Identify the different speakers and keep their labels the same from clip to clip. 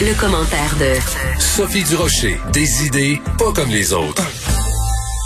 Speaker 1: Le, commentaire de
Speaker 2: Sophie Durocher. Des idées pas comme les autres.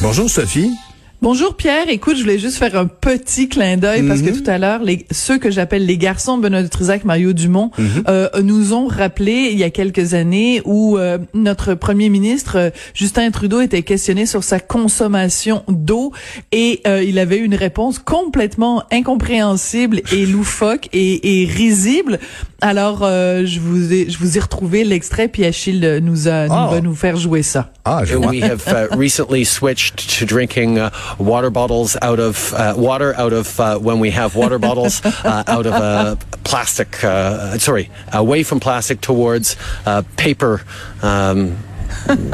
Speaker 3: Bonjour Sophie.
Speaker 4: Bonjour Pierre, écoute, je voulais juste faire un petit clin d'œil parce que
Speaker 3: Mhm.
Speaker 4: tout à l'heure, les, ceux que j'appelle les garçons Benoît de Trisac, Mario Dumont,
Speaker 3: Mhm.
Speaker 4: euh, nous ont rappelé il y a quelques années où euh, notre premier ministre euh, Justin Trudeau était questionné sur sa consommation d'eau et euh, il avait une réponse complètement incompréhensible et loufoque et, et risible. Alors euh, je vous ai je vous ai retrouvé l'extrait puis Achille nous a nous
Speaker 3: Ah.
Speaker 4: va nous faire jouer ça.
Speaker 3: Ah, je vois.
Speaker 5: we have uh, recently switched to drinking uh, water bottles out of uh, water out of uh, when we have water bottles uh, out of uh, plastic. Uh, sorry, away from plastic towards uh, paper, um,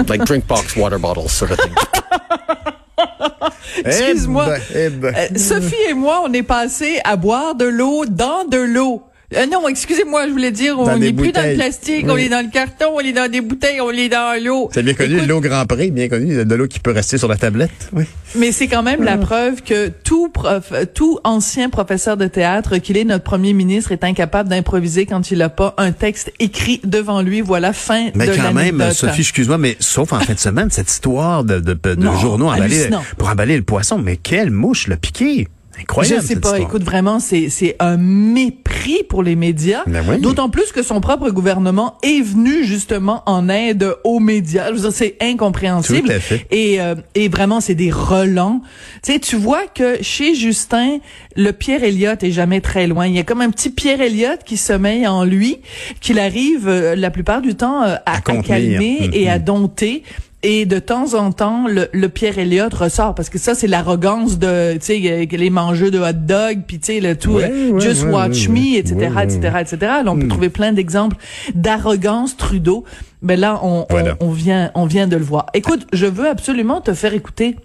Speaker 5: like drink box water bottles, sort of thing.
Speaker 4: Excuse-moi.
Speaker 3: Eh ben, eh ben.
Speaker 4: Euh, Sophie et moi, on est passé à boire de l'eau dans de l'eau. Euh, non, excusez-moi, je voulais dire, on n'est plus dans le plastique, on est dans le carton, on est dans des bouteilles, on est dans l'eau.
Speaker 3: C'est bien connu, l'eau Grand Prix, bien connu, de l'eau qui peut rester sur la tablette. Oui.
Speaker 4: Mais c'est quand même la preuve que tout prof, tout ancien professeur de théâtre, qu'il est notre premier ministre, est incapable d'improviser quand il n'a pas un texte écrit devant lui. Voilà, fin
Speaker 3: Mais
Speaker 4: de
Speaker 3: quand même. Sophie, excuse-moi, mais sauf en fin de semaine, cette histoire de, de, de
Speaker 4: Non,
Speaker 3: journaux emballés pour emballer le poisson, mais quelle mouche le piqué! Incroyable.
Speaker 4: Je sais pas.
Speaker 3: histoire.
Speaker 4: Écoute, vraiment, c'est c'est un mépris pour les médias.
Speaker 3: Ben oui.
Speaker 4: D'autant plus que son propre gouvernement est venu justement en aide aux médias. Je veux dire, c'est incompréhensible.
Speaker 3: Tout à fait.
Speaker 4: Et euh, et vraiment, c'est des relents. Tu sais, tu vois que chez Justin, le Pierre Elliott est jamais très loin. Il y a comme un petit Pierre Elliott qui sommeille en lui, qu'il arrive euh, la plupart du temps euh, à,
Speaker 3: À
Speaker 4: à
Speaker 3: contenir.
Speaker 4: calmer et à
Speaker 3: Mhm.
Speaker 4: dompter. Et de temps en temps, le, le Pierre Elliott ressort parce que ça, c'est l'arrogance de, tu sais, euh, les mangeux de hot dog, puis tu sais, le tout,
Speaker 3: Ouais,
Speaker 4: euh,
Speaker 3: ouais,
Speaker 4: just
Speaker 3: ouais,
Speaker 4: watch me, etc., etc., etc. Là, on peut trouver plein d'exemples d'arrogance Trudeau. Mais là, on, on vient, on vient de le voir. Écoute, je veux absolument te faire écouter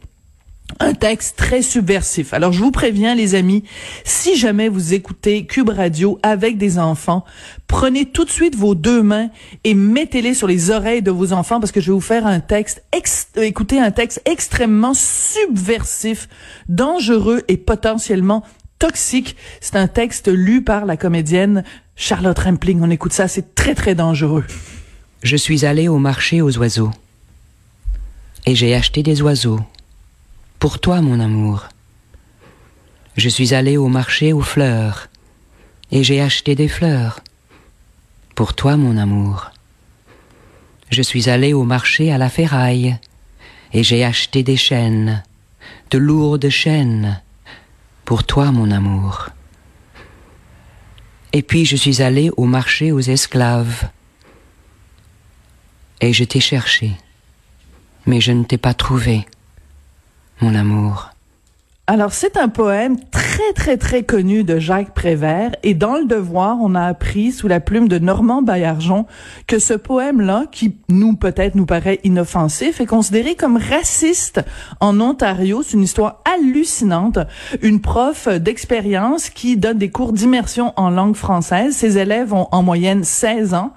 Speaker 4: un texte très subversif. Alors je vous préviens les amis, si jamais vous écoutez Cube Radio avec des enfants, prenez tout de suite vos deux mains et mettez-les sur les oreilles de vos enfants parce que je vais vous faire un texte ex- euh, écoutez un texte extrêmement subversif, dangereux et potentiellement toxique. C'est un texte lu par la comédienne Charlotte Rampling. On écoute ça, c'est très très dangereux.
Speaker 6: Je suis allé au marché aux oiseaux. Et j'ai acheté des oiseaux. Pour toi, mon amour. Je suis allé au marché aux fleurs. Et j'ai acheté des fleurs. Pour toi, mon amour. Je suis allé au marché à la ferraille. Et j'ai acheté des chaînes. De lourdes chaînes. Pour toi, mon amour. Et puis je suis allé au marché aux esclaves. Et je t'ai cherché. Mais je ne t'ai pas trouvé, mon amour.
Speaker 4: Alors, c'est un poème très, très, très connu de Jacques Prévert. Et dans Le Devoir, on a appris, sous la plume de Normand Baillargeon, que ce poème-là, qui nous, peut-être, nous paraît inoffensif, est considéré comme raciste en Ontario. C'est une histoire hallucinante. Une prof d'expérience qui donne des cours d'immersion en langue française. Ses élèves ont en moyenne 16 ans.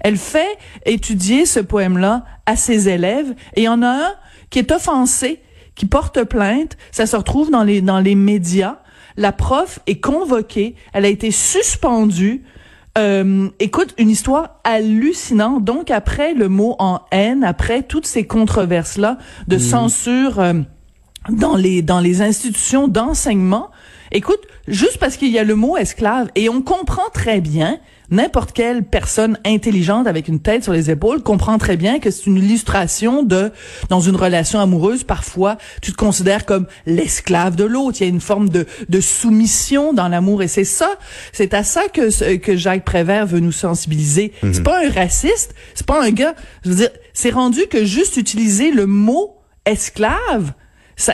Speaker 4: Elle fait étudier ce poème-là à ses élèves et il y en a un qui est offensé, qui porte plainte. Ça se retrouve dans les, dans les médias. La prof est convoquée. Elle a été suspendue. Euh, écoute, une histoire hallucinante. Donc, après le mot en haine, après toutes ces controverses-là de censure euh, dans les dans les institutions d'enseignement, écoute, juste parce qu'il y a le mot esclave et on comprend très bien n'importe quelle personne intelligente avec une tête sur les épaules comprend très bien que c'est une illustration de dans une relation amoureuse parfois tu te considères comme l'esclave de l'autre. Il y a une forme de de soumission dans l'amour et c'est ça c'est à ça que que Jacques Prévert veut nous sensibiliser. C'est pas un raciste c'est pas un gars je veux dire c'est rendu que juste utiliser le mot esclave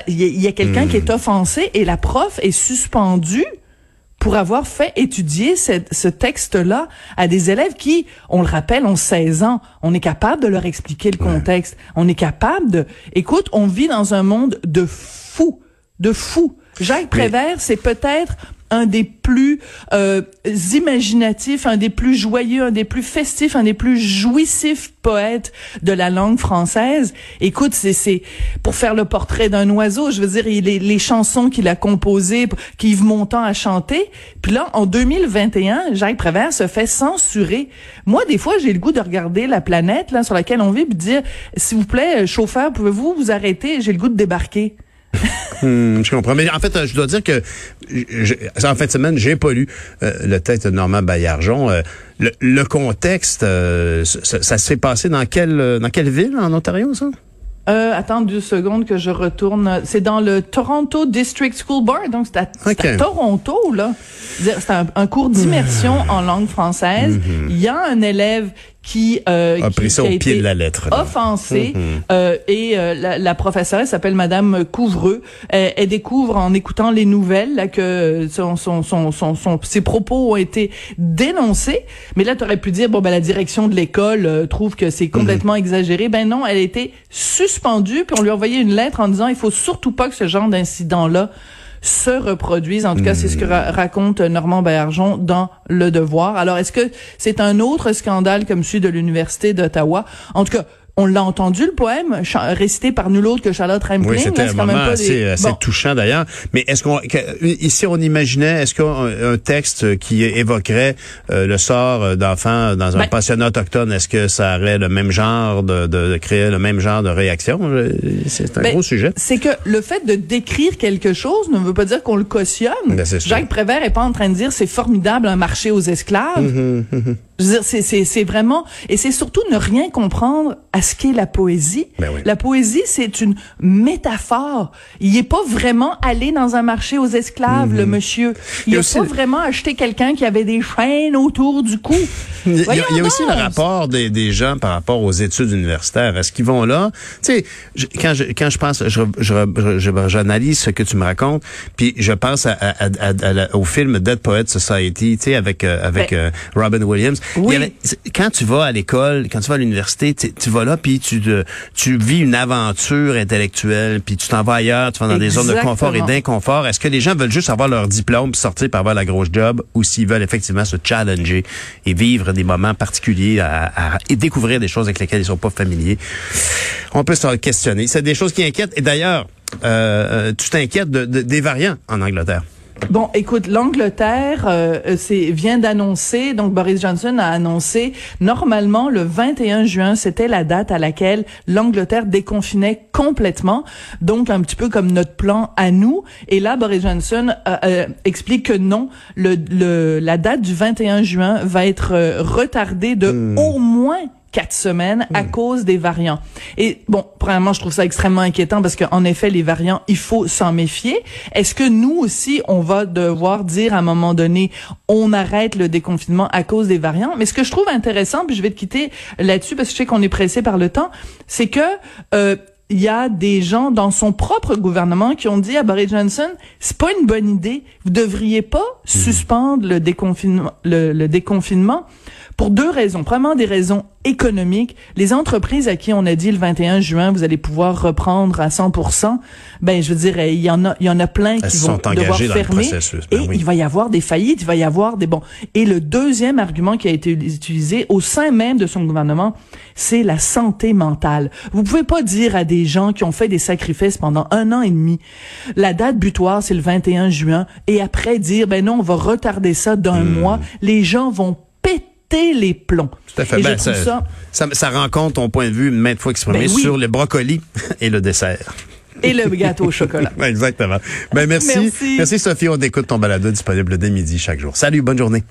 Speaker 4: il y a, il y a quelqu'un qui est offensé et la prof est suspendue pour avoir fait étudier cette- ce texte-là à des élèves qui, on le rappelle, ont 16 ans. On est capable de leur expliquer le contexte. On est capable de... Écoute, on vit dans un monde de fous, de fous. Jacques Prévert, c'est peut-être un des plus euh, imaginatifs, un des plus joyeux, un des plus festifs, un des plus jouissifs poètes de la langue française. Écoute, c'est pour faire le portrait d'un oiseau. Je veux dire, les, chansons qu'il a composées, qu'Yves Montand a chantées. Puis là, en 2021, Jacques Prévert se fait censurer. Moi, des fois, j'ai le goût de regarder la planète là sur laquelle on vit, puis de dire, s'il vous plaît, chauffeur, pouvez-vous vous arrêter? J'ai le goût de débarquer.
Speaker 3: Hmm, je comprends. Mais en fait, euh, je dois dire que je- en fin de semaine, j'ai pas lu euh, le texte de Normand Baillargeon. Euh, le, le contexte, euh, ça, ça s'est passé dans quelle dans quelle ville en Ontario, ça?
Speaker 4: Euh, attends deux secondes que je retourne. C'est dans le Toronto District School Board, donc c'est à Toronto, là. C'est un, un cours d'immersion en langue française. Il y a un élève qui euh,
Speaker 3: Mhm. A
Speaker 4: qui-
Speaker 3: pris ça
Speaker 4: qui
Speaker 3: au
Speaker 4: a
Speaker 3: pied
Speaker 4: été
Speaker 3: de la lettre. là.
Speaker 4: offensé
Speaker 3: Mhm.
Speaker 4: euh, et euh, la, la professeure elle s'appelle Madame Couvreux. Elle, elle découvre en écoutant les nouvelles là, que son, son, son, son, ses propos ont été dénoncés. Mais là, tu aurais pu dire bon ben la direction de l'école euh, trouve que c'est complètement exagéré. Ben non, elle a été suspendue puis on lui a envoyé une lettre en disant il faut surtout pas que ce genre d'incident là se reproduisent. En tout cas, c'est ce que ra- raconte Normand Bergeon dans Le Devoir. Alors, est-ce que c'est un autre scandale comme celui de l'Université d'Ottawa? En tout cas, on l'a entendu, le poème, récité par nul autre que Charlotte Rampling.
Speaker 3: Oui, c'était
Speaker 4: là,
Speaker 3: un
Speaker 4: c'est quand même
Speaker 3: moment
Speaker 4: pas
Speaker 3: assez,
Speaker 4: des-
Speaker 3: assez
Speaker 4: Bon.
Speaker 3: touchant d'ailleurs. Mais est-ce qu'on que- ici on imaginait est-ce qu'un un texte qui évoquerait euh, le sort euh, d'enfants dans un
Speaker 4: Ben-
Speaker 3: pensionnat autochtone, est-ce que ça aurait le même genre de, de, de créer le même genre de réaction? C'est un
Speaker 4: Ben,
Speaker 3: gros sujet.
Speaker 4: C'est que le fait de décrire quelque chose ne veut pas dire qu'on le cautionne.
Speaker 3: Ben, c'est sûr.
Speaker 4: Jacques Prévert est pas en train de dire c'est formidable un marché aux esclaves.
Speaker 3: Mm-hmm,
Speaker 4: Je veux dire, c'est, c'est, c'est vraiment, et c'est surtout ne rien comprendre à ce qu'est la poésie.
Speaker 3: Ben oui.
Speaker 4: La poésie, c'est une métaphore. Il est pas vraiment allé dans un marché aux esclaves, le monsieur. Il.
Speaker 3: Il y a
Speaker 4: a
Speaker 3: aussi-
Speaker 4: pas vraiment acheté quelqu'un qui avait des chaînes autour du cou.
Speaker 3: Il y a,
Speaker 4: Voyons
Speaker 3: il y a aussi le rapport des, des gens par rapport aux études universitaires. Est-ce qu'ils vont là? Tu sais, je- quand je, quand je pense, je, je, j'analyse ce que tu me racontes, puis je pense à, à- à- au film Dead Poet Society, tu sais, avec, euh, avec
Speaker 4: Ben,
Speaker 3: euh, Robin Williams.
Speaker 4: Oui.
Speaker 3: Avait- quand tu vas à l'école, quand tu vas à l'université, tu, vas là, puis tu, te- tu vis une aventure intellectuelle, puis tu t'en vas ailleurs, tu vas dans des zones de confort et d'inconfort. Est-ce que les gens veulent juste avoir leur diplôme, sortir par avoir la grosse job, ou s'ils veulent effectivement se challenger et vivre des moments particuliers à, à- et découvrir des choses avec lesquelles ils sont pas familiers? On peut se questionner. C'est des choses qui inquiètent. Et d'ailleurs, euh, euh, tu t'inquiètes de- de- des variants en Angleterre.
Speaker 4: Bon, écoute, l'Angleterre euh, c'est vient d'annoncer, donc Boris Johnson a annoncé, normalement le 21 juin, c'était la date à laquelle l'Angleterre déconfinait complètement, donc un petit peu comme notre plan à nous. Et là, Boris Johnson euh, euh, explique que non, le, le, la date du 21 juin va être euh, retardée de au moins quatre semaines à cause des variants. Et bon, premièrement, je trouve ça extrêmement inquiétant parce qu'en effet, les variants, il faut s'en méfier. Est-ce que nous aussi, on va devoir dire à un moment donné, on arrête le déconfinement à cause des variants? Mais ce que je trouve intéressant, puis je vais te quitter là-dessus parce que je sais qu'on est pressé par le temps, c'est que euh, il y a des gens dans son propre gouvernement qui ont dit à Boris Johnson, c'est pas une bonne idée. Vous devriez pas suspendre le déconfinement, le, le déconfinement pour deux raisons. Premièrement, des raisons économiques. Les entreprises à qui on a dit le 21 juin, vous allez pouvoir reprendre à 100%, ben, je veux dire, il y en a, il y en a plein
Speaker 3: Elles
Speaker 4: qui vont devoir fermer.
Speaker 3: ben
Speaker 4: et
Speaker 3: oui.
Speaker 4: il va y avoir des faillites, il va y avoir des bons. Et le deuxième argument qui a été utilisé au sein même de son gouvernement, c'est la santé mentale. Vous pouvez pas dire à des gens qui ont fait des sacrifices pendant un an et demi, la date butoir c'est le 21 juin, et après dire ben non, on va retarder ça d'un mois. Les gens vont péter les plombs.
Speaker 3: Tout à fait.
Speaker 4: Et
Speaker 3: Ben,
Speaker 4: je ça,
Speaker 3: ça, ça rencontre ton point de vue maintes fois exprimé
Speaker 4: Ben oui.
Speaker 3: sur le brocoli et le dessert.
Speaker 4: et le gâteau au chocolat.
Speaker 3: Ouais, Exactement. Ben merci.
Speaker 4: Merci.
Speaker 3: Merci Sophie. On écoute ton balado disponible dès midi chaque jour. Salut, bonne journée.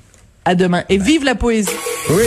Speaker 4: À demain. Et vive la poésie.
Speaker 3: Oui.